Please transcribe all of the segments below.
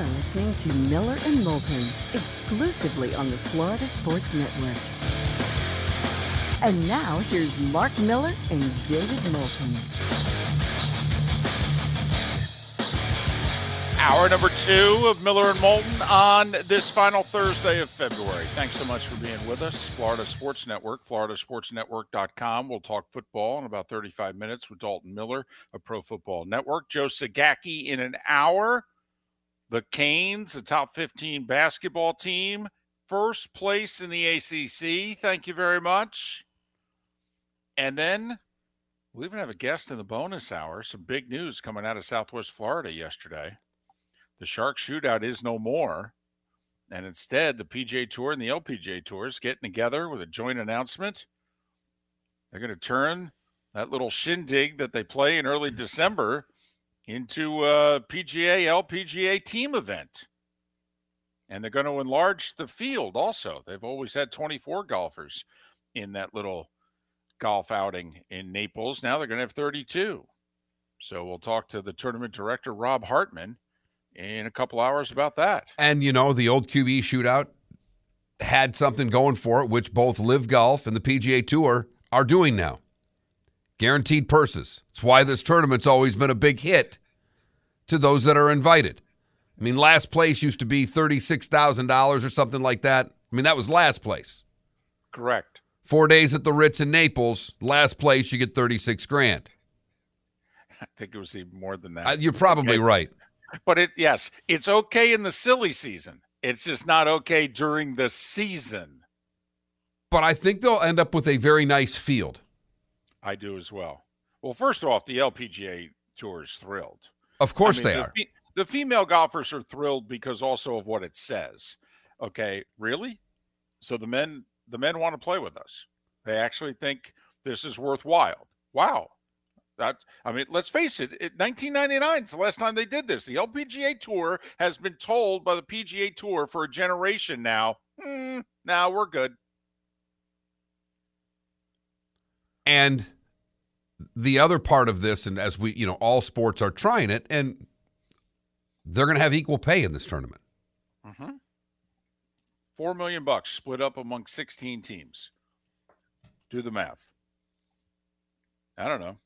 are listening to Miller and Moulton exclusively on the Florida Sports Network. And now here's Mark Miller and David Moulton. Hour number two of Miller and Moulton on this final Thursday of February. Thanks so much for being with us. Florida Sports Network, floridasportsnetwork.com. We'll talk football in about 35 minutes with Dalton Miller of Pro Football Network. Joe Zagacki in an hour. The Canes, the top 15 basketball team, first place in the ACC. Thank you very much. And then we even have a guest in the bonus hour. Some big news coming out of Southwest Florida yesterday the Shark Shootout is no more. And instead, the PGA Tour and the LPGA Tours getting together with a joint announcement. They're going to turn that little shindig that they play in early December into a PGA LPGA team event. And they're going to enlarge the field also. They've always had 24 golfers in that little golf outing in Naples. Now they're going to have 32. So we'll talk to the tournament director, Rob Hartman in a couple hours about that. And you know, the old QBE shootout had something going for it, which both LIV Golf and the PGA Tour are doing now. Guaranteed purses. It's why this tournament's always been a big hit to those that are invited. I mean, last place used to be $36,000 or something like that. I mean, that was last place. Correct. Four days at the Ritz in Naples, last place, you get 36 grand. I think it was even more than that. Uh, you're probably okay. right. But it yes, it's okay in the silly season. It's just not okay during the season. But I think they'll end up with a very nice field. I do as well. Well, first off, the LPGA tour is thrilled. Of course I mean, they the, are. The female golfers are thrilled because also of what it says. Okay, really? So the men the men want to play with us. They actually think this is worthwhile. Wow. That I mean, let's face it. it 1999 is the last time they did this. The LPGA Tour has been told by the PGA Tour for a generation now. Hmm, now we're good. And the other part of this, and as we, you know, all sports are trying it, and they're going to have equal pay in this tournament. Mm-hmm. Four million bucks split up among 16 teams. Do the math. I don't know.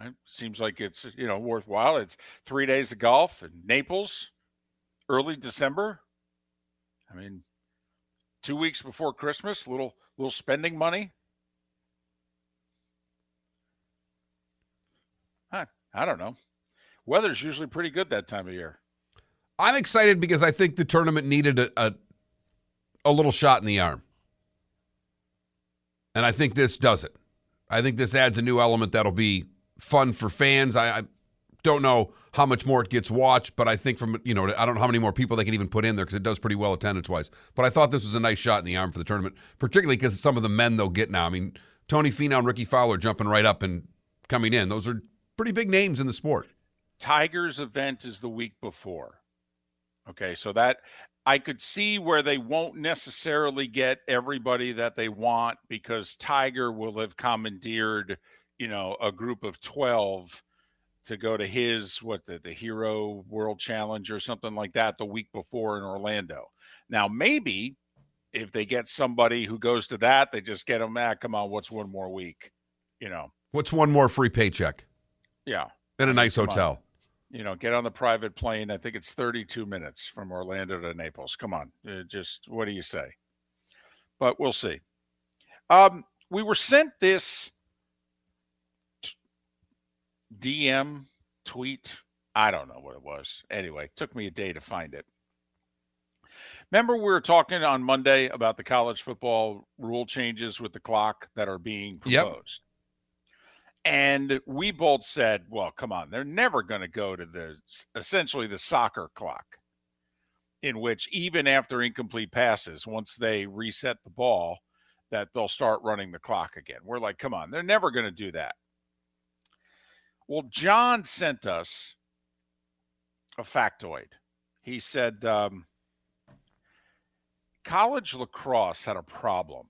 It seems like it's you know worthwhile. It's three days of golf in Naples, early December. I mean, two weeks before Christmas, little little spending money. I, don't know. Weather's usually pretty good that time of year. I'm excited because I think the tournament needed a, a, a little shot in the arm. And I think this does it. I think this adds a new element that'll be fun for fans. I, I don't know how much more it gets watched, but I think from you know I don't know how many more people they can even put in there because it does pretty well attendance wise. But I thought this was a nice shot in the arm for the tournament, particularly because some of the men they'll get now. I mean, Tony Finau and Rickie Fowler jumping right up and coming in. Those are pretty big names in the sport. Tiger's event is the week before. Okay, so that I could see where they won't necessarily get everybody that they want because Tiger will have commandeered you know, a group of 12 to go to his what the, the hero world challenge or something like that the week before in Orlando. Now maybe if they get somebody who goes to that, they just get them back. Ah, come on, what's one more week? You know, what's one more free paycheck? Yeah, in a nice hotel. On. You know, get on the private plane. I think it's 32 minutes from Orlando to Naples. Come on, uh, just what do you say? But we'll see. Um, we were sent this DM, tweet. I don't know what it was. Anyway, took me a day to find it. Remember, we were talking on Monday about the college football rule changes with the clock that are being proposed. And we both said, well, come on, they're never going to go to the essentially the soccer clock, in which even after incomplete passes, once they reset the ball, that they'll start running the clock again. We're like, come on, they're never going to do that. Well, John sent us a factoid. He said um, college lacrosse had a problem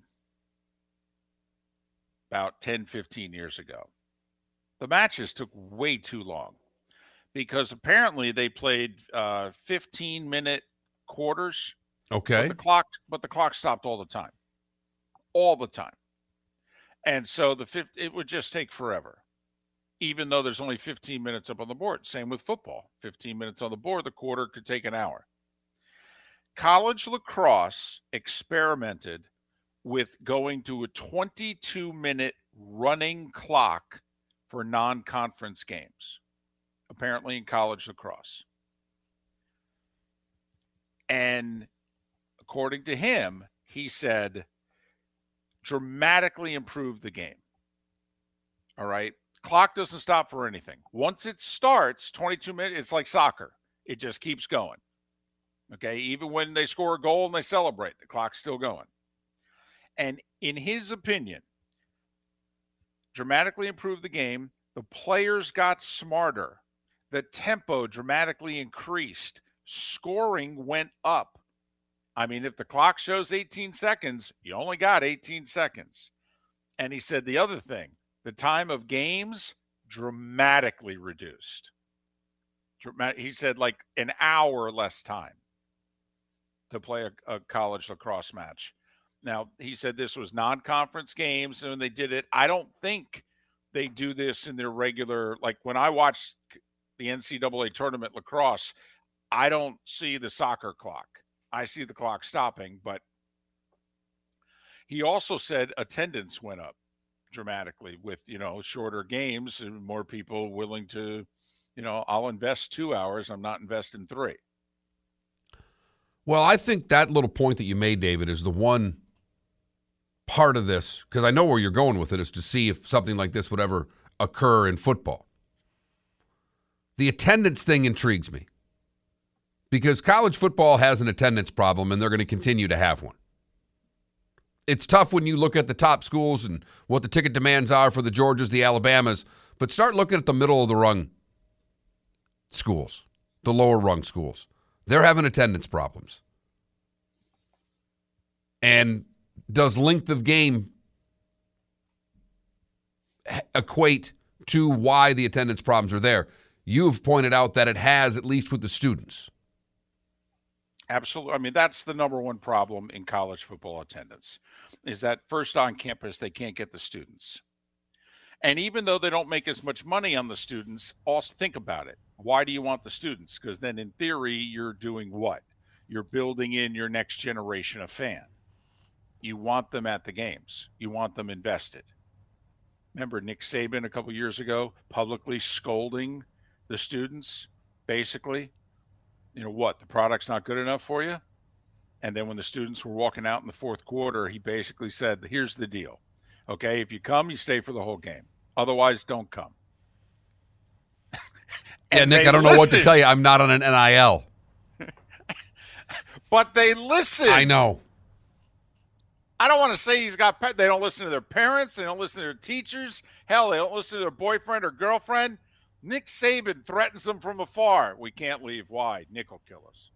about 10, 15 years ago. The matches took way too long because apparently they played uh, 15 minute quarters. Okay. But the clock, but the clock stopped all the time, all the time, and so the fifth it would just take forever, even though there's only 15 minutes up on the board. Same with football, 15 minutes on the board, the quarter could take an hour. College lacrosse experimented with going to a 22 minute running clock for non conference games, apparently in college lacrosse. And according to him, he said dramatically improved the game. All right. Clock doesn't stop for anything. Once it starts, 22 minutes, it's like soccer. It just keeps going. Okay. Even when they score a goal and they celebrate, the clock's still going. And in his opinion, dramatically improved the game. The players got smarter. The tempo dramatically increased. Scoring went up. I mean, if the clock shows 18 seconds, you only got 18 seconds. And he said the other thing the time of games dramatically reduced. He said like an hour less time to play a, a college lacrosse match. Now, he said this was non conference games and they did it. I don't think they do this in their regular, like when I watch the NCAA tournament lacrosse, I don't see the soccer clock. I see the clock stopping, but he also said attendance went up dramatically with, you know, shorter games and more people willing to, you know, I'll invest two hours, I'm not investing three. Well, I think that little point that you made, David, is the one part of this, because I know where you're going with it, is to see if something like this would ever occur in football. The attendance thing intrigues me because college football has an attendance problem and they're going to continue to have one. It's tough when you look at the top schools and what the ticket demands are for the Georgias, the Alabamas, but start looking at the middle of the rung schools, the lower rung schools. They're having attendance problems. And does length of game equate to why the attendance problems are there? You've pointed out that it has, at least with the students. Absolutely. I mean, that's the number one problem in college football attendance is that first on campus, they can't get the students. And even though they don't make as much money on the students, also think about it. Why do you want the students? Because then in theory, you're doing what? You're building in your next generation of fan. You want them at the games. You want them invested. Remember Nick Saban a couple years ago publicly scolding the students, basically, you know what, the product's not good enough for you? And then when the students were walking out in the fourth quarter, he basically said, Here's the deal. Okay, if you come, you stay for the whole game. Otherwise, don't come. yeah, Nick, I don't know what to tell you. I'm not on an NIL. but they listen. I know. I don't want to say he's got pet. they don't listen to their parents, they don't listen to their teachers. Hell, they don't listen to their boyfriend or girlfriend. Nick Saban threatens them from afar. We can't leave. Why? Nick will kill us.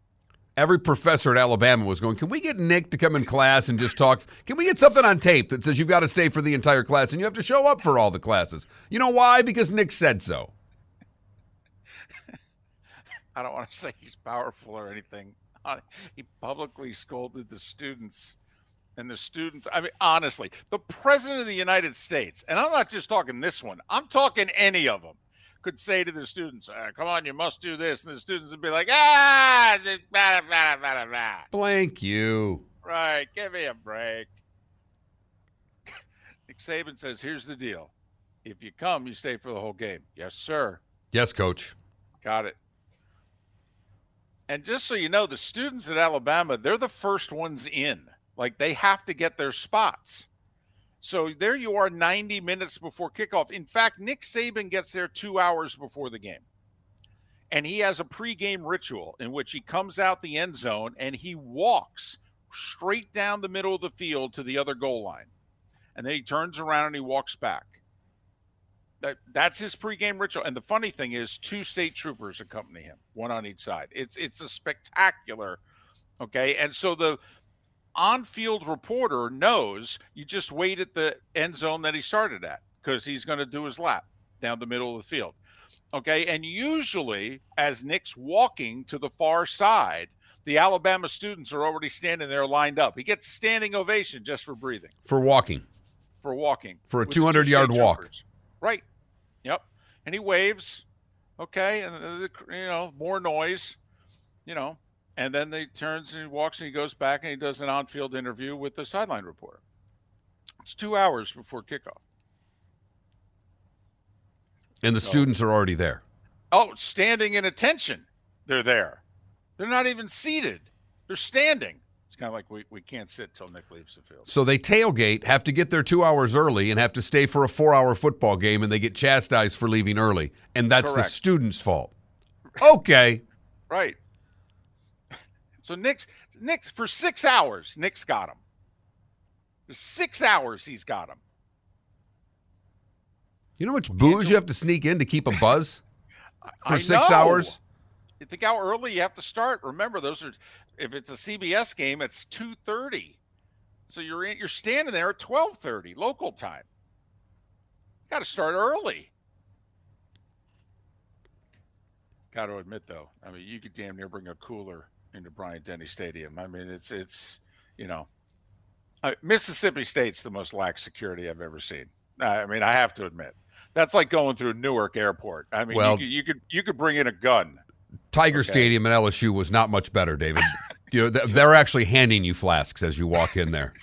Every professor at Alabama was going, Can we get Nick to come in class and just talk? Can we get something on tape that says you've got to stay for the entire class and you have to show up for all the classes? You know why? Because Nick said so. I don't want to say he's powerful or anything. He publicly scolded the students and the students. I mean, honestly, the president of the United States, and I'm not just talking this one, I'm talking any of them, could say to the students, uh, come on, you must do this. And the students would be like, ah, blah, blah, blah, blah. blank you. Right. Give me a break. Nick Saban says, here's the deal. If you come, you stay for the whole game. Yes, sir. Yes, coach. Got it. And just so you know, the students at Alabama, they're the first ones in. Like they have to get their spots. So there you are 90 minutes before kickoff. In fact, Nick Saban gets there two hours before the game. And he has a pregame ritual in which he comes out the end zone and he walks straight down the middle of the field to the other goal line. And then he turns around and he walks back. That, that's his pregame ritual. And the funny thing is, two state troopers accompany him, one on each side. It's it's a spectacular. Okay, and so the on field reporter knows you just wait at the end zone that he started at because he's going to do his lap. down the middle of the field. Okay. And usually, as Nick's walking to the far side, the Alabama students are already standing there lined up. He gets a standing ovation just for breathing, For walking. for walking. For a with the two 200 yard walk. Right. Yep. And he waves. Okay. And, uh, the- you know, more noise, you know. And then he turns and he walks and he goes back and he does an on field interview with the sideline reporter. It's two hours before kickoff. And the So- students are already there. Oh, standing in attention. They're there. They're not even seated. They're standing. It's kind of like we, we can't sit till Nick leaves the field. So they tailgate, have to get there two hours early, and have to stay for a four hour football game, and they get chastised for leaving early. And that's Correct. the student's fault. Okay. Right. So Nick's Nick for six hours, Nick's got him. For six hours he's got him. You know how much booze you have to sneak in to keep a buzz for I six know. hours? You think how early you have to start? Remember, those are if it's a CBS game, it's two thirty. So you're in, you're standing there at twelve thirty local time. Got to start early. Got to admit though, I mean, you could damn near bring a cooler into Bryant Denny Stadium. I mean, it's it's you know, Mississippi State's the most lax security I've ever seen. I mean, I have to admit. That's like going through Newark Airport. I mean, Well- you, could, you could you could bring in a gun. Tiger Okay. Stadium at LSU was not much better, David. you know, they're actually handing you flasks as you walk in there.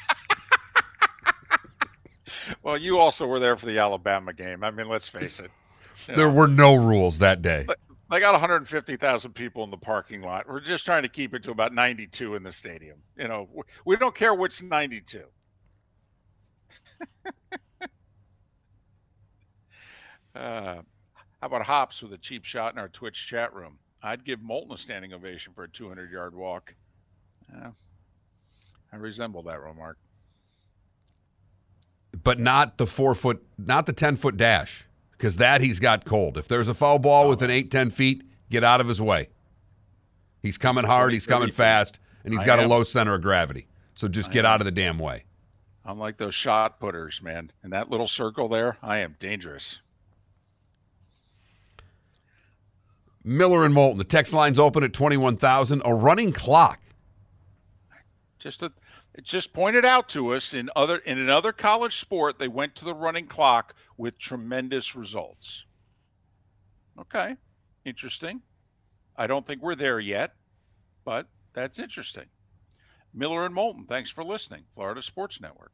Well, you also were there for the Alabama game. I mean, let's face it. You There know, were no rules that day. They got 150,000 people in the parking lot. We're just trying to keep it to about 92 in the stadium. You know, we don't care which 92. uh, how about Hops with a cheap shot in our Twitch chat room? I'd give Moulton a standing ovation for a 200 yard walk. I resemble that remark. but not the four foot, not the 10 foot dash, because that he's got cold. If there's a foul ball within eight, 10 feet, get out of his way. He's coming hard, he's coming fast, and he's got a low center of gravity. So just get out of the damn way. I'm like those shot putters, man. In that little circle there, I am dangerous. Miller and Moulton, the text line's open at 21,000. A running clock. Just a, just pointed out to us in other in another college sport, they went to the running clock with tremendous results. Okay, interesting. I don't think we're there yet, but that's interesting. Miller and Moulton, thanks for listening. Florida Sports Network.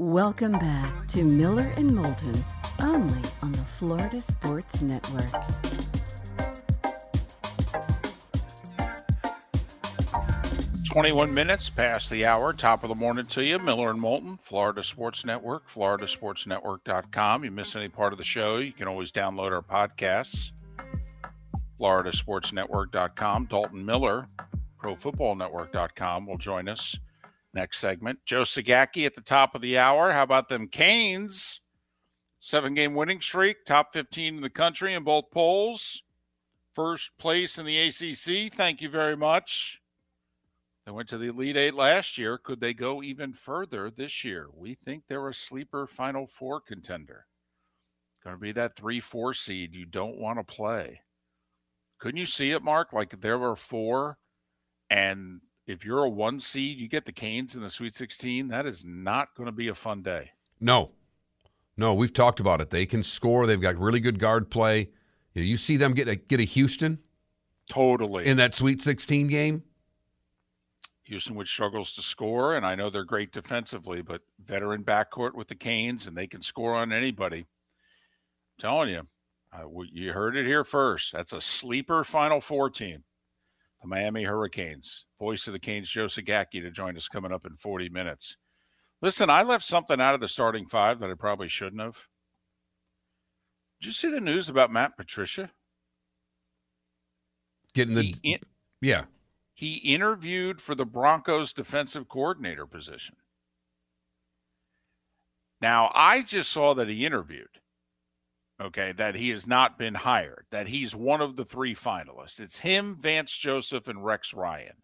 Welcome back to Miller and Moulton, only on the Florida Sports Network. Twenty-one minutes past the hour, top of the morning to you. Miller and Moulton, Florida Sports Network, FloridaSportsNetwork.com. You miss any part of the show, you can always download our podcasts. FloridaSportsNetwork.com. Dalton Miller, ProFootballNetwork.com will join us next segment. Joe Zagacki at the top of the hour. How about them Canes? Seven game winning streak, top 15 in the country in both polls. First place in the ACC. Thank you very much. They went to the Elite Eight last year. Could they go even further this year? We think they're a sleeper Final Four contender. Going to be that 3 4 seed you don't want to play. Couldn't you see it, Mark? Like there were four, and if you're a one seed, you get the Canes in the Sweet 16. That is not going to be a fun day. No. No, we've talked about it. They can score. They've got really good guard play. You, see them get a, get a Houston Totally. in that Sweet 16 game? Houston, which struggles to score, and I know they're great defensively, but veteran backcourt with the Canes, and they can score on anybody. I'm telling you, uh, you heard it here first. That's a sleeper Final Four team, the Miami Hurricanes. Voice of the Canes, Joe Zagacki, to join us coming up in 40 minutes. Listen, I left something out of the starting five that I probably shouldn't have. Did you see the news about Matt Patricia? Getting the He, in- yeah. he interviewed for the Broncos defensive coordinator position. Now, I just saw that he interviewed. Okay, that he has not been hired, that he's one of the three finalists. It's him, Vance Joseph, and Rex Ryan.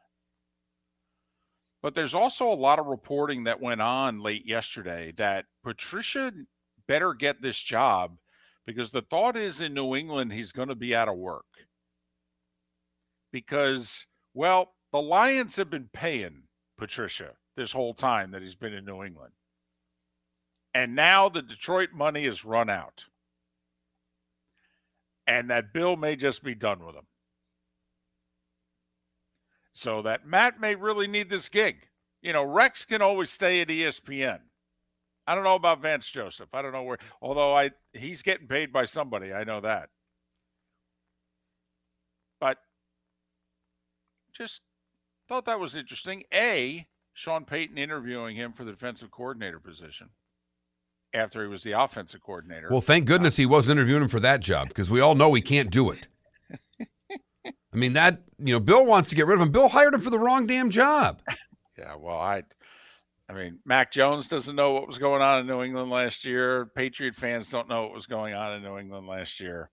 But there's also a lot of reporting that went on late yesterday that Patricia better get this job because the thought is in New England he's going to be out of work. Because, well, the Lions have been paying Patricia this whole time that he's been in New England. And now the Detroit money is run out. And that Bill may just be done with him. So that Matt may really need this gig. You know, Rex can always stay at ESPN. I don't know about Vance Joseph. I don't know where although I he's getting paid by somebody. I know that. But just thought that was interesting. A, Sean Payton interviewing him for the defensive coordinator position after he was the offensive coordinator. Well, thank goodness he wasn't interviewing him for that job because we all know he can't do it. I mean that you know Bill wants to get rid of him. Bill hired him for the wrong damn job. Yeah, well, I, I mean, Mac Jones doesn't know what was going on in New England last year. Patriot fans don't know what was going on in New England last year.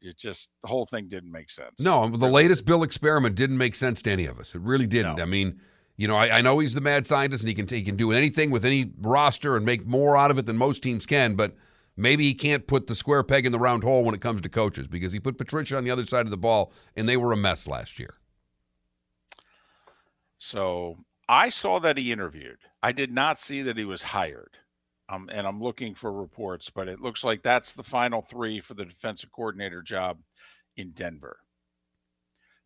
It just the whole thing didn't make sense. No, the latest Bill experiment didn't make sense to any of us. It really didn't. No. I mean, you know, I, I know he's the mad scientist and he can he can do anything with any roster and make more out of it than most teams can, but maybe he can't put the square peg in the round hole when it comes to coaches because he put Patricia on the other side of the ball and they were a mess last year. So I saw that he interviewed. I did not see that he was hired. Um, and I'm looking for reports, but it looks like that's the final three for the defensive coordinator job in Denver.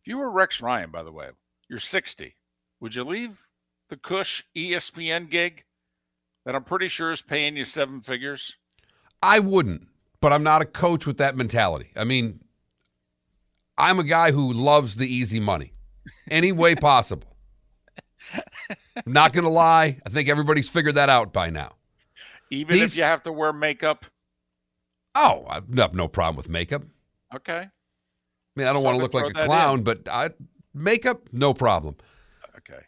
If you were Rex Ryan, by the way, you're 60. Would you leave the Cush ESPN gig that I'm pretty sure is paying you seven figures? I wouldn't, but I'm not a coach with that mentality. I mean, I'm a guy who loves the easy money any way possible. not going to lie. I think everybody's figured that out by now. Even These- if you have to wear makeup? Oh, I've no, no problem with makeup. Okay. I mean, I don't So want to look like a clown, in. but I makeup, no problem. Okay.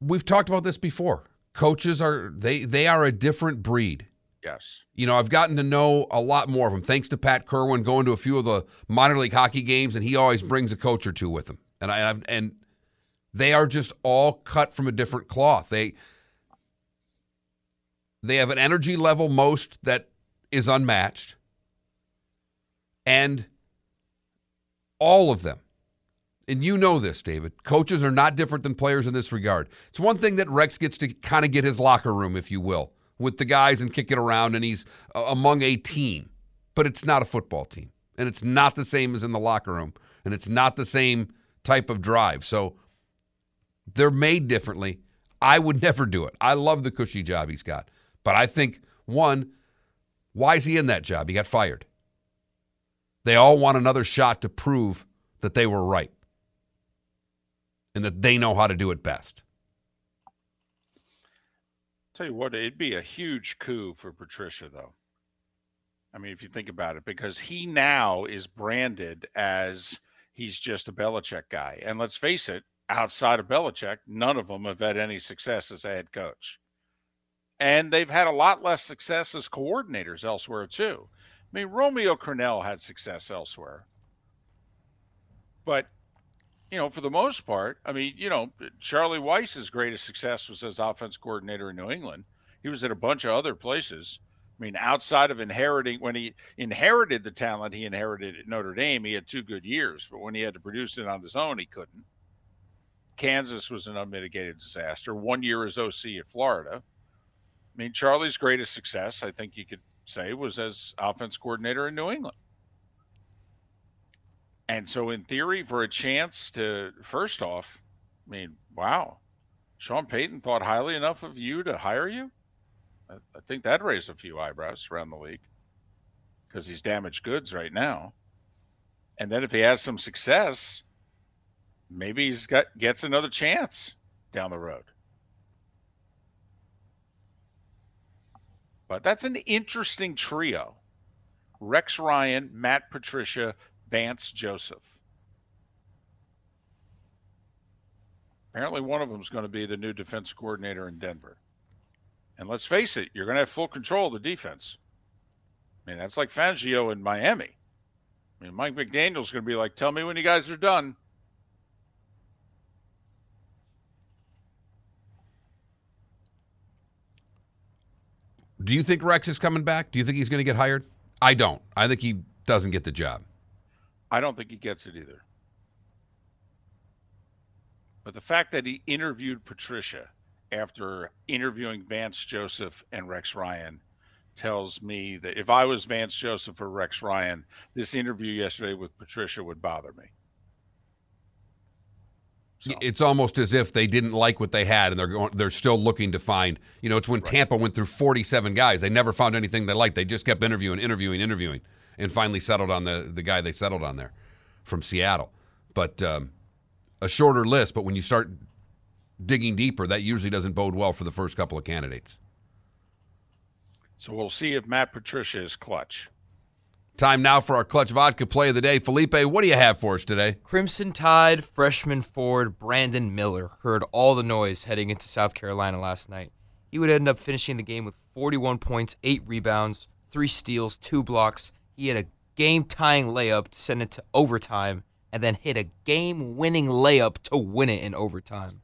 We've talked about this before. Coaches are they they are a different breed. Yes. You know, I've gotten to know a lot more of them thanks to Pat Kerwin going to a few of the minor league hockey games, and he always brings a coach or two with him. And I I've, and they are just all cut from a different cloth. They they have an energy level most that is unmatched, and all of them. And you know this, David. Coaches are not different than players in this regard. It's one thing that Rex gets to kind of get his locker room, if you will, with the guys and kick it around, and he's uh, among a team. But it's not a football team, and it's not the same as in the locker room, and it's not the same type of drive. So they're made differently. I would never do it. I love the cushy job he's got, but I think one, why is he in that job? He got fired. They all want another shot to prove that they were right and that they know how to do it best. Tell you what, it'd be a huge coup for Patricia, though. I mean, if you think about it, because he now is branded as he's just a Belichick guy. And let's face it, outside of Belichick, none of them have had any success as a head coach. And they've had a lot less success as coordinators elsewhere, too. I mean, Romeo Crennel had success elsewhere. But, you know, for the most part, I mean, you know, Charlie Weis's greatest success was as offense coordinator in New England. He was at a bunch of other places. I mean, outside of inheriting, when he inherited the talent he inherited at Notre Dame, he had two good years. But when he had to produce it on his own, he couldn't. Kansas was an unmitigated disaster. One year as OC at Florida. I mean, Charlie's greatest success, I think you could say, was as offense coordinator in New England. And so, in theory, for a chance to, first off, I mean, wow, Sean Payton thought highly enough of you to hire you? I, I think that raised a few eyebrows around the league because he's damaged goods right now. And then if he has some success, maybe he's got gets another chance down the road. But that's an interesting trio. Rex Ryan, Matt Patricia, Vance Joseph. Apparently, one of them is going to be the new defense coordinator in Denver. And let's face it, you're going to have full control of the defense. I mean, that's like Fangio in Miami. I mean, Mike McDaniel's going to be like, "Tell me when you guys are done." Do you think Rex is coming back? Do you think he's going to get hired? I don't. I think he doesn't get the job. I don't think he gets it either. But the fact that he interviewed Patricia after interviewing Vance Joseph and Rex Ryan tells me that if I was Vance Joseph or Rex Ryan, this interview yesterday with Patricia would bother me. So. It's almost as if they didn't like what they had, and they're going. They're still looking to find. You know, it's when right. Tampa went through 47 guys. They never found anything they liked. They just kept interviewing, interviewing, interviewing, and finally settled on the the guy they settled on there from Seattle. But um, a shorter list. But when you start digging deeper, that usually doesn't bode well for the first couple of candidates. So we'll see if Matt Patricia is clutch. Time now for our clutch vodka play of the day. Felipe, what do you have for us today? Crimson Tide freshman forward Brandon Miller heard all the noise heading into South Carolina last night. He would end up finishing the game with 41 points, 8 rebounds, 3 steals, 2 blocks. He had a game tying layup to send it to overtime and then hit a game winning layup to win it in overtime.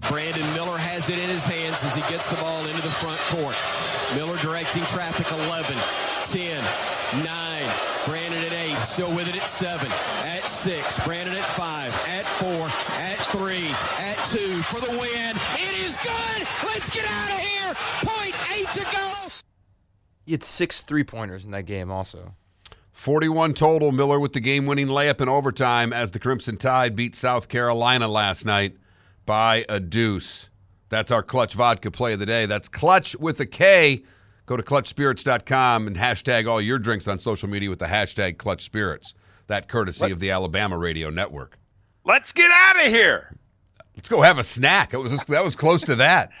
Brandon Miller has it in his hands as he gets the ball into the front court. Miller directing traffic 11, 10, 9. Brandon at 8, still with it at 7, at 6. Brandon at 5, at 4, at 3, at 2 for the win. It is good. Let's get out of here. Point 8 to go. He had six three pointers in that game, also. 41 total. Miller with the game winning layup in overtime as the Crimson Tide beat South Carolina last night by a deuce. That's our Clutch Vodka play of the day. That's Clutch with a K. Go to clutchspirits.com and hashtag all your drinks on social media with the hashtag Clutch Spirits. That courtesy Let, of the Alabama Radio Network. Let's get out of here. Let's go have a snack. It was that was close to that.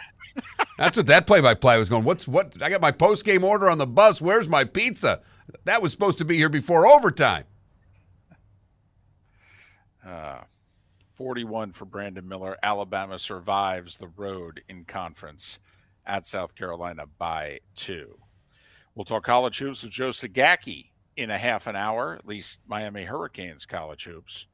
That's what that play-by-play was going. What's what? I got my post-game order on the bus. Where's my pizza? That was supposed to be here before overtime. Uh, 41 for Brandon Miller. Alabama survives the road in conference at South Carolina by two. We'll talk college hoops with Joe Zagacki in a half an hour, at least Miami Hurricanes college hoops.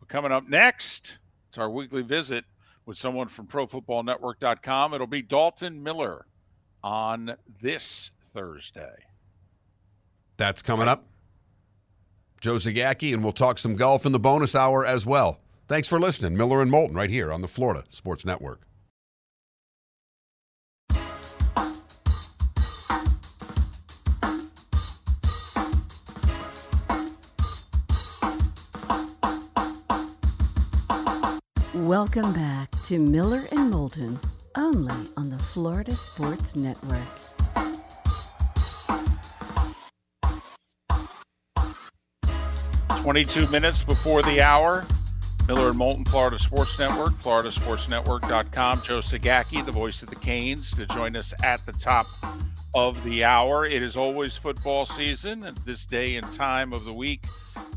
But coming up next, it's our weekly visit with someone from ProFootballNetwork.com. It'll be Dalton Miller on this Thursday. That's coming up. Joe Zagacki, and we'll talk some golf in the bonus hour as well. Thanks for listening. Miller and Moulton right here on the Florida Sports Network. Welcome back to Miller and Moulton, only on the Florida Sports Network. 22 minutes before the hour. Miller and Moulton, Florida Sports Network, floridasportsnetwork.com. Joe Zagacki, the voice of the Canes, to join us at the top of the hour. It is always football season. At this day and time of the week,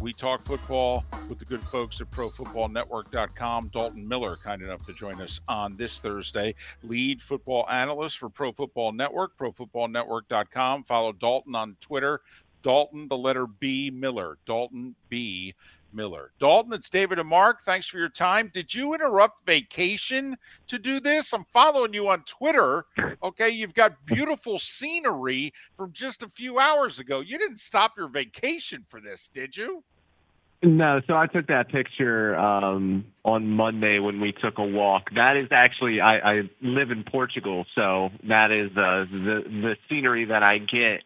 we talk football with the good folks at ProFootballNetwork.com. Dalton Miller, kind enough to join us on this Thursday. Lead football analyst for Pro Football Network, ProFootballNetwork.com. Follow Dalton on Twitter Dalton, the letter B, Miller. Dalton B. Miller. Dalton, it's David and Mark. Thanks for your time. Did you interrupt vacation to do this? I'm following you on Twitter. Okay, you've got beautiful scenery from just a few hours ago. You didn't stop your vacation for this, did you? No, so I took that picture um, on Monday when we took a walk. That is actually I, I live in Portugal, so that is uh, the the scenery that I get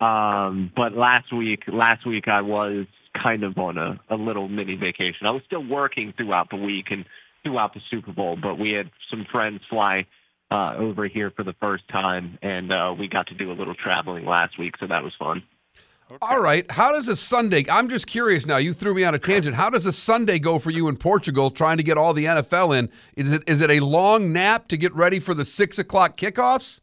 um, but last week, last week I was kind of on a, a little mini vacation. I was still working throughout the week and throughout the Super Bowl, but we had some friends fly uh, over here for the first time, and uh, we got to do a little traveling last week, so that was fun. Okay. All right. How does a Sunday? I'm just curious now. You threw me on a tangent. How does a Sunday go for you in Portugal, trying to get all the NFL in? Is it is it a long nap to get ready for the six o'clock kickoffs?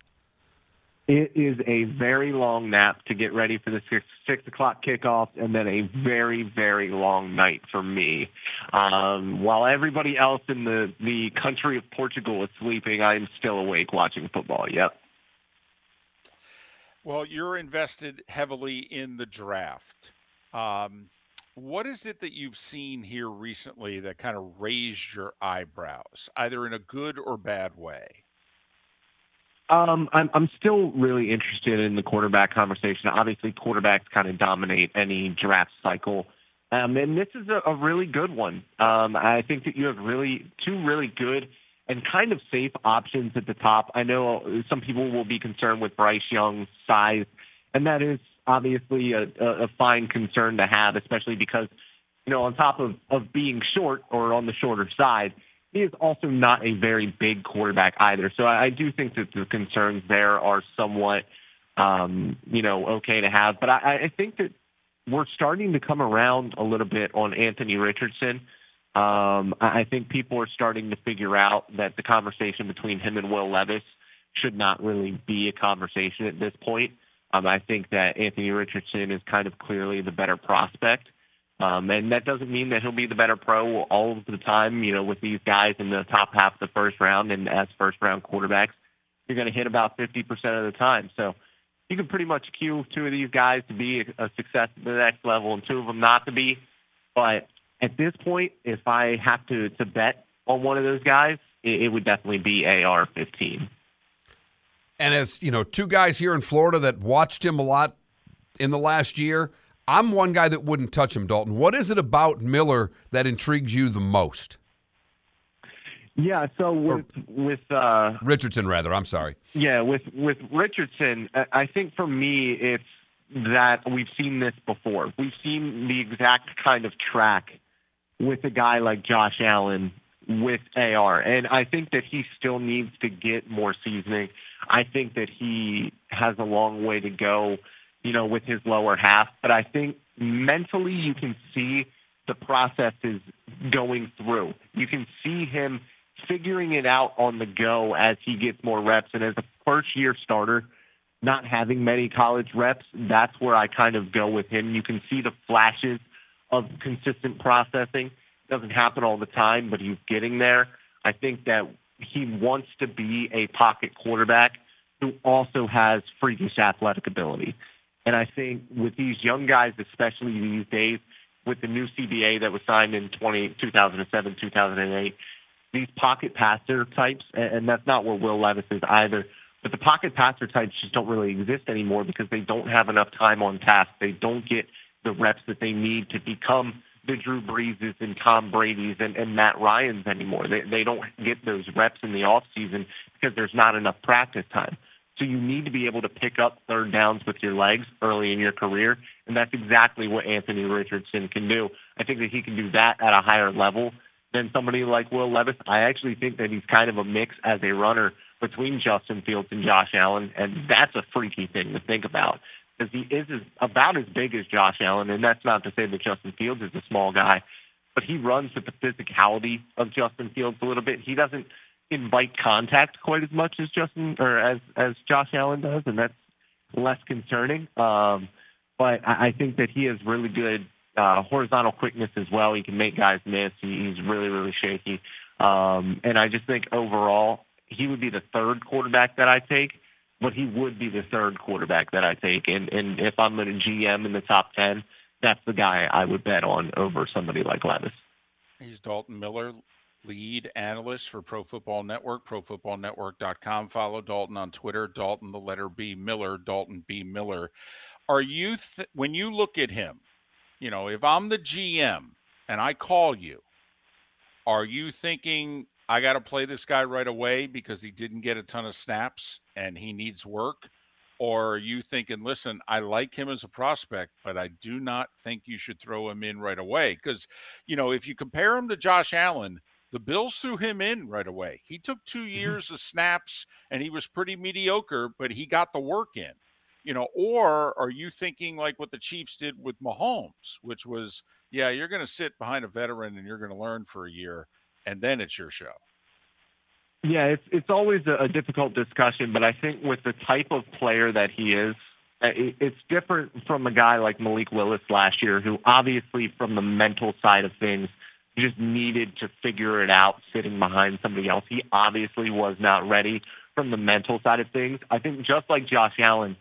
It is a very long nap to get ready for the six, six o'clock kickoff, and then a very, very long night for me. Um, while everybody else in the, the country of Portugal is sleeping, I'm still awake watching football. Yep. Well, you're invested heavily in the draft. Um, what is it that you've seen here recently that kind of raised your eyebrows, either in a good or bad way? Um, I'm I'm still really interested in the quarterback conversation. Obviously, quarterbacks kind of dominate any draft cycle, um, and this is a, a really good one. Um, I think that you have really two really good and kind of safe options at the top. I know some people will be concerned with Bryce Young's size, and that is obviously a, a fine concern to have, especially because, you know, on top of, of being short or on the shorter side, he is also not a very big quarterback either. So I, I do think that the concerns there are somewhat, um, you know, okay to have. But I, I think that we're starting to come around a little bit on Anthony Richardson. Um, I think people are starting to figure out that the conversation between him and Will Levis should not really be a conversation at this point. Um, I think that Anthony Richardson is kind of clearly the better prospect. Um, and that doesn't mean that he'll be the better pro all of the time. You know, with these guys in the top half of the first round and as first round quarterbacks, you're going to hit about 50% of the time. So you can pretty much cue two of these guys to be a, a success at the next level and two of them not to be. But at this point, if I have to, to bet on one of those guys, it, it would definitely be AR 15. And as you know, two guys here in Florida that watched him a lot in the last year, I'm one guy that wouldn't touch him, Dalton. What is it about Miller that intrigues you the most? Yeah, so with with uh, Richardson, rather, I'm sorry. Yeah, with with Richardson, I think for me it's that we've seen this before. We've seen the exact kind of track with a guy like Josh Allen with AR, and I think that he still needs to get more seasoning. I think that he has a long way to go, you know, with his lower half. But I think mentally you can see the process is going through. You can see him figuring it out on the go as he gets more reps. And as a first year starter, not having many college reps, that's where I kind of go with him. You can see the flashes of consistent processing. It doesn't happen all the time, but he's getting there. I think that he wants to be a pocket quarterback who also has freakish athletic ability. And I think with these young guys, especially these days, with the new CBA that was signed in 20, 2007, 2008, these pocket passer types, and that's not where Will Levis is either, but the pocket passer types just don't really exist anymore because they don't have enough time on task. They don't get the reps that they need to become the Drew Breeses and Tom Brady's and, and Matt Ryan's anymore. They they don't get those reps in the off season because there's not enough practice time. So you need to be able to pick up third downs with your legs early in your career, and that's exactly what Anthony Richardson can do. I think that he can do that at a higher level than somebody like Will Levis. I actually think that he's kind of a mix as a runner between Justin Fields and Josh Allen, and that's a freaky thing to think about because he is about as big as Josh Allen, and that's not to say that Justin Fields is a small guy, but he runs with the physicality of Justin Fields a little bit. He doesn't invite contact quite as much as Justin or as as Josh Allen does, and that's less concerning. Um, but I, I think that he has really good uh, horizontal quickness as well. He can make guys miss. He, he's really really shaky, um, and I just think overall he would be the third quarterback that I take but he would be the third quarterback that I take. And, and if I'm in a GM in the top 10, that's the guy I would bet on over somebody like Levis. He's Dalton Miller, lead analyst for Pro Football Network, profootballnetwork.com. Follow Dalton on Twitter, Dalton, the letter B, Miller, Dalton B. Miller. Are you, th- when you look at him, you know, if I'm the GM and I call you, are you thinking I got to play this guy right away because he didn't get a ton of snaps and he needs work? Or are you thinking, listen, I like him as a prospect, but I do not think you should throw him in right away? Because, you know, if you compare him to Josh Allen, the Bills threw him in right away. He took 2 mm-hmm. years of snaps and he was pretty mediocre, but he got the work in. You know, or are you thinking like what the Chiefs did with Mahomes, which was, yeah, you're going to sit behind a veteran and you're going to learn for a year and then it's your show. Yeah, it's it's always a, difficult discussion, but I think with the type of player that he is, uh, it's different from a guy like Malik Willis last year, who obviously from the mental side of things just needed to figure it out sitting behind somebody else. He obviously was not ready from the mental side of things. I think just like Josh Allen,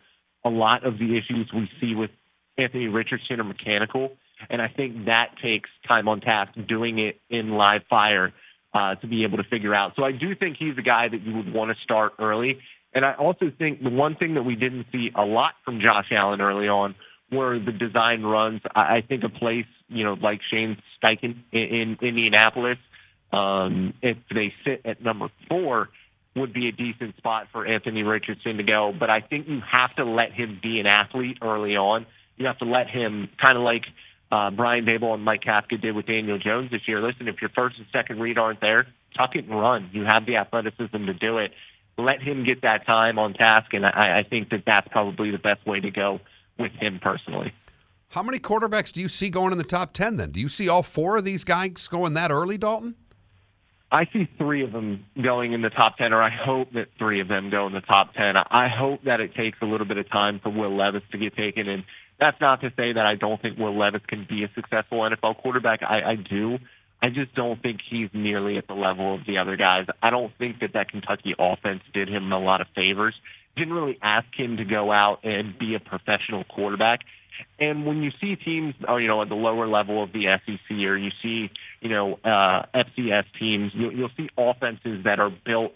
a lot of the issues we see with Anthony Richardson are mechanical, and I think that takes time on task doing it in live fire uh, to be able to figure out. So I do think he's a guy that you would want to start early. And I also think the one thing that we didn't see a lot from Josh Allen early on were the design runs. I, I think a place, you know, like Shane Steichen in, in Indianapolis, um, if they sit at number four, would be a decent spot for Anthony Richardson to go. But I think you have to let him be an athlete early on. You have to let him kind of like uh, Brian Daboll and Mike Kafka did with Daniel Jones this year. Listen, if your first and second read aren't there, tuck it and run. You have the athleticism to do it. Let him get that time on task, and I, I think that that's probably the best way to go with him personally. How many quarterbacks do you see going in the top 10 then? Do you see all four of these guys going that early, Dalton? I see three of them going in the top 10, or I hope that three of them go in the top 10. I hope that it takes a little bit of time for Will Levis to get taken. And that's not to say that I don't think Will Levis can be a successful NFL quarterback. I, I do. I just don't think he's nearly at the level of the other guys. I don't think that that Kentucky offense did him a lot of favors. Didn't really ask him to go out and be a professional quarterback. And when you see teams, or, uh, you know, at the lower level of the SEC, or you see, you know, uh, FCS teams, you'll, you'll see offenses that are built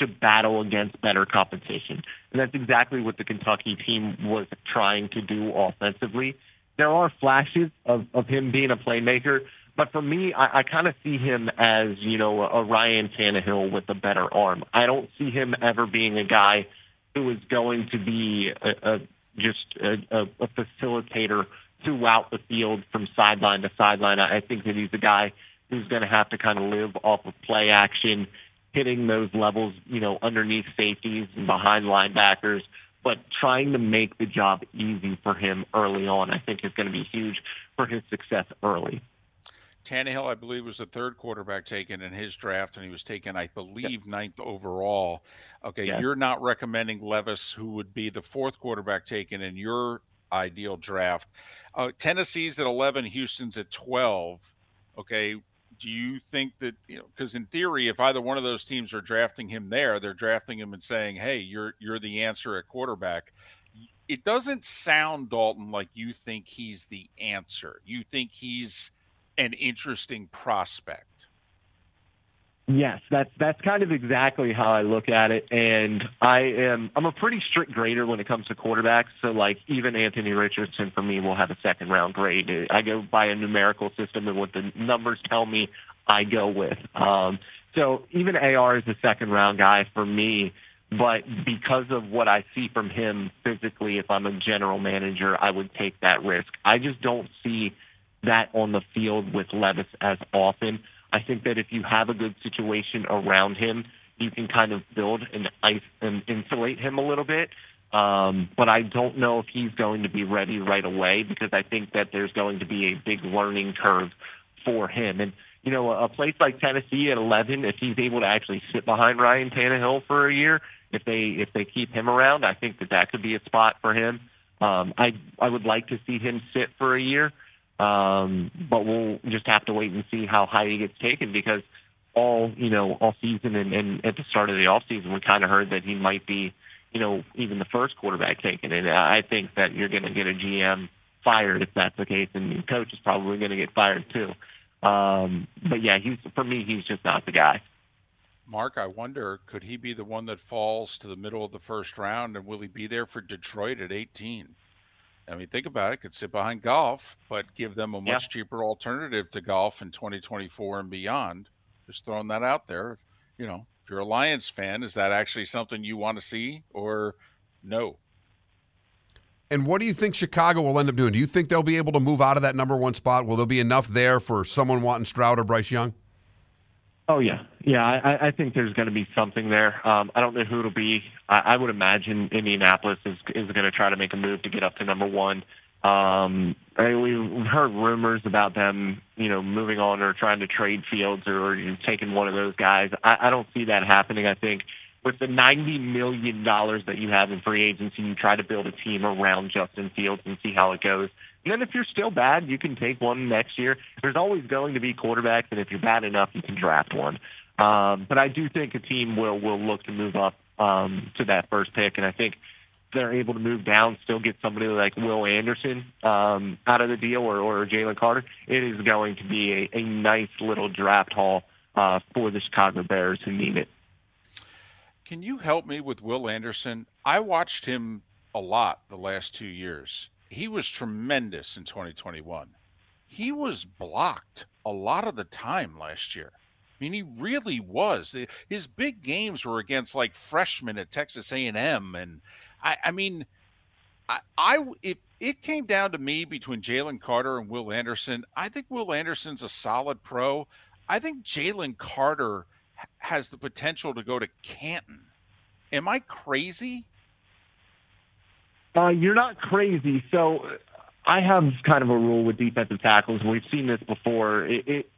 to battle against better competition. And that's exactly what the Kentucky team was trying to do offensively. There are flashes of, of him being a playmaker, but for me, I, I kind of see him as, you know, a Ryan Tannehill with a better arm. I don't see him ever being a guy who is going to be a, a just a, a, a facilitator throughout the field from sideline to sideline. I think that he's a guy who's going to have to kind of live off of play action, hitting those levels, you know, underneath safeties and behind linebackers. But trying to make the job easy for him early on, I think, is going to be huge for his success early. Tannehill, I believe, was the third quarterback taken in his draft, and he was taken, I believe, ninth overall. Okay, you're not recommending Levis, who would be the fourth quarterback taken in your ideal draft. Uh, Tennessee's at 11, Houston's at 12. Okay, do you think that you know? Because in theory, if either one of those teams are drafting him there, they're drafting him and saying, "Hey, you're you're the answer at quarterback." It doesn't sound Dalton like you think he's the answer. You think he's an interesting prospect. Yes, that's that's kind of exactly how I look at it, and I am I'm a pretty strict grader when it comes to quarterbacks. So like even Anthony Richardson for me will have a second round grade. I go by a numerical system, and what the numbers tell me, I go with. Um, so even AR is a second round guy for me, but because of what I see from him physically, if I'm a general manager, I would take that risk. I just don't see that on the field with Levis as often. I think that if you have a good situation around him, you can kind of build and ice and insulate him a little bit. Um, but I don't know if he's going to be ready right away because I think that there's going to be a big learning curve for him. And you know, a place like Tennessee at 11, if he's able to actually sit behind Ryan Tannehill for a year, if they if they keep him around, I think that that could be a spot for him. Um, I I would like to see him sit for a year. Um, but we'll just have to wait and see how high he gets taken because all you know all season and, and at the start of the off season we kind of heard that he might be you know even the first quarterback taken and I think that you're going to get a GM fired if that's the case and the coach is probably going to get fired too. Um, but yeah, he's for me he's just not the guy. Mark, I wonder could he be the one that falls to the middle of the first round and will he be there for Detroit at 18? I mean, think about it. Could sit behind Goff, but give them a much yeah. cheaper alternative to Goff in 2024 and beyond. Just throwing that out there. You know, if you're a Lions fan, is that actually something you want to see or no? And what do you think Chicago will end up doing? Do you think they'll be able to move out of that number one spot? Will there be enough there for someone wanting Stroud or Bryce Young? Oh yeah, yeah. I, I think there's going to be something there. Um, I don't know who it'll be. I, I would imagine Indianapolis is is going to try to make a move to get up to number one. Um, I, mean, we've heard rumors about them, you know, moving on or trying to trade Fields or, or taking one of those guys. I, I don't see that happening. I think with the ninety million dollars that you have in free agency, you try to build a team around Justin Fields and see how it goes. And then if you're still bad, you can take one next year. There's always going to be quarterbacks, and if you're bad enough, you can draft one. Um, but I do think a team will will look to move up um, to that first pick, and I think they're able to move down, still get somebody like Will Anderson um, out of the deal or, or Jalen Carter, it is going to be a, a nice little draft haul uh, for the Chicago Bears who need it. Can you help me with Will Anderson? I watched him a lot the last two years. He was tremendous in 2021. He was blocked a lot of the time last year. I mean, he really was. His big games were against like freshmen at Texas A&M, and I, I mean, I, I if it came down to me between Jalen Carter and Will Anderson, I think Will Anderson's a solid pro. I think Jalen Carter has the potential to go to Canton. Am I crazy? Uh, you're not crazy. So I have kind of a rule with defensive tackles. We've seen this before. It, it,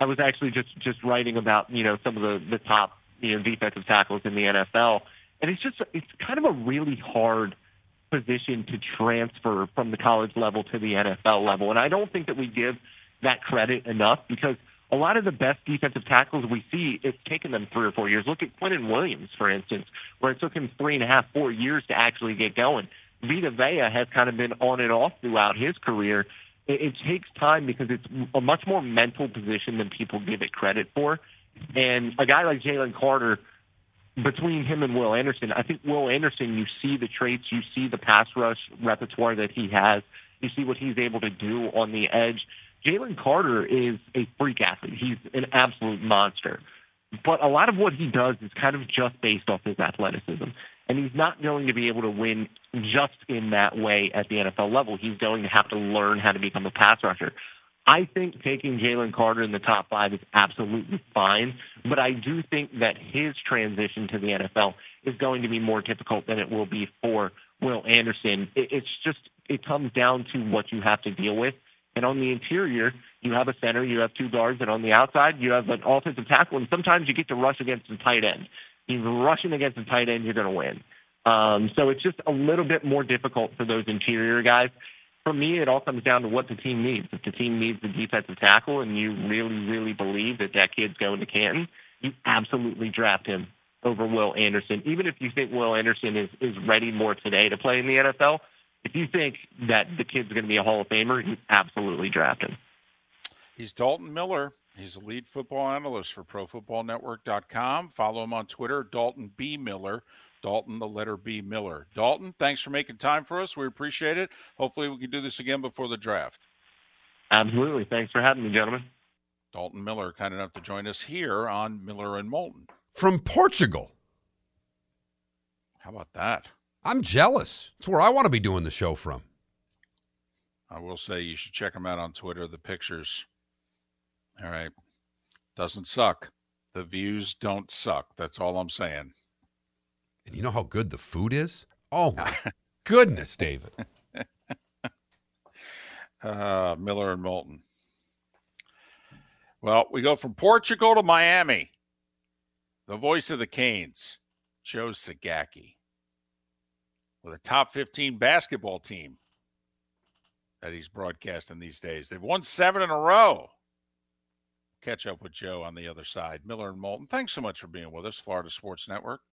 I was actually just just writing about you know some of the the top you know defensive tackles in the NFL, and it's just it's kind of a really hard position to transfer from the college level to the NFL level, and I don't think that we give that credit enough because a lot of the best defensive tackles we see, it's taken them three or four years. Look at Quinnen Williams, for instance, where it took him three and a half, four years to actually get going. Vita Vea has kind of been on and off throughout his career. It, it takes time because it's a much more mental position than people give it credit for. And a guy like Jalen Carter, between him and Will Anderson, I think Will Anderson, you see the traits, you see the pass rush repertoire that he has, you see what he's able to do on the edge Jalen Carter is a freak athlete. He's an absolute monster. But a lot of what he does is kind of just based off his athleticism. And he's not going to be able to win just in that way at the NFL level. He's going to have to learn how to become a pass rusher. I think taking Jalen Carter in the top five is absolutely fine, but I do think that his transition to the NFL is going to be more difficult than it will be for Will Anderson. It's just, it comes down to what you have to deal with. And on the interior, you have a center, you have two guards, and on the outside, you have an offensive tackle. And sometimes you get to rush against the tight end. You're rushing against the tight end, you're going to win. Um, so it's just a little bit more difficult for those interior guys. For me, it all comes down to what the team needs. If the team needs the defensive tackle, and you really, really believe that that kid's going to Canton, you absolutely draft him over Will Anderson. Even if you think Will Anderson is is ready more today to play in the NFL, if you think that the kid's going to be a Hall of Famer, you absolutely draft him. He's Dalton Miller. He's a lead football analyst for ProFootballNetwork.com. Follow him on Twitter, Dalton B. Miller. Dalton, the letter B. Miller. Dalton, thanks for making time for us. We appreciate it. Hopefully, we can do this again before the draft. Absolutely. Thanks for having me, gentlemen. Dalton Miller, kind enough to join us here on Miller and Moulton. From Portugal. How about that? I'm jealous. It's where I want to be doing the show from. I will say you should check him out on Twitter. The pictures. All right. Doesn't suck. The views don't suck. That's all I'm saying. And you know how good the food is? Oh my goodness, David. uh, Miller and Moulton. Well, we go from Portugal to Miami. The voice of the Canes, Joe Zagacki with a top 15 basketball team that he's broadcasting these days. They've won seven in a row. Catch up with Joe on the other side. Miller and Moulton, thanks so much for being with us, Florida Sports Network.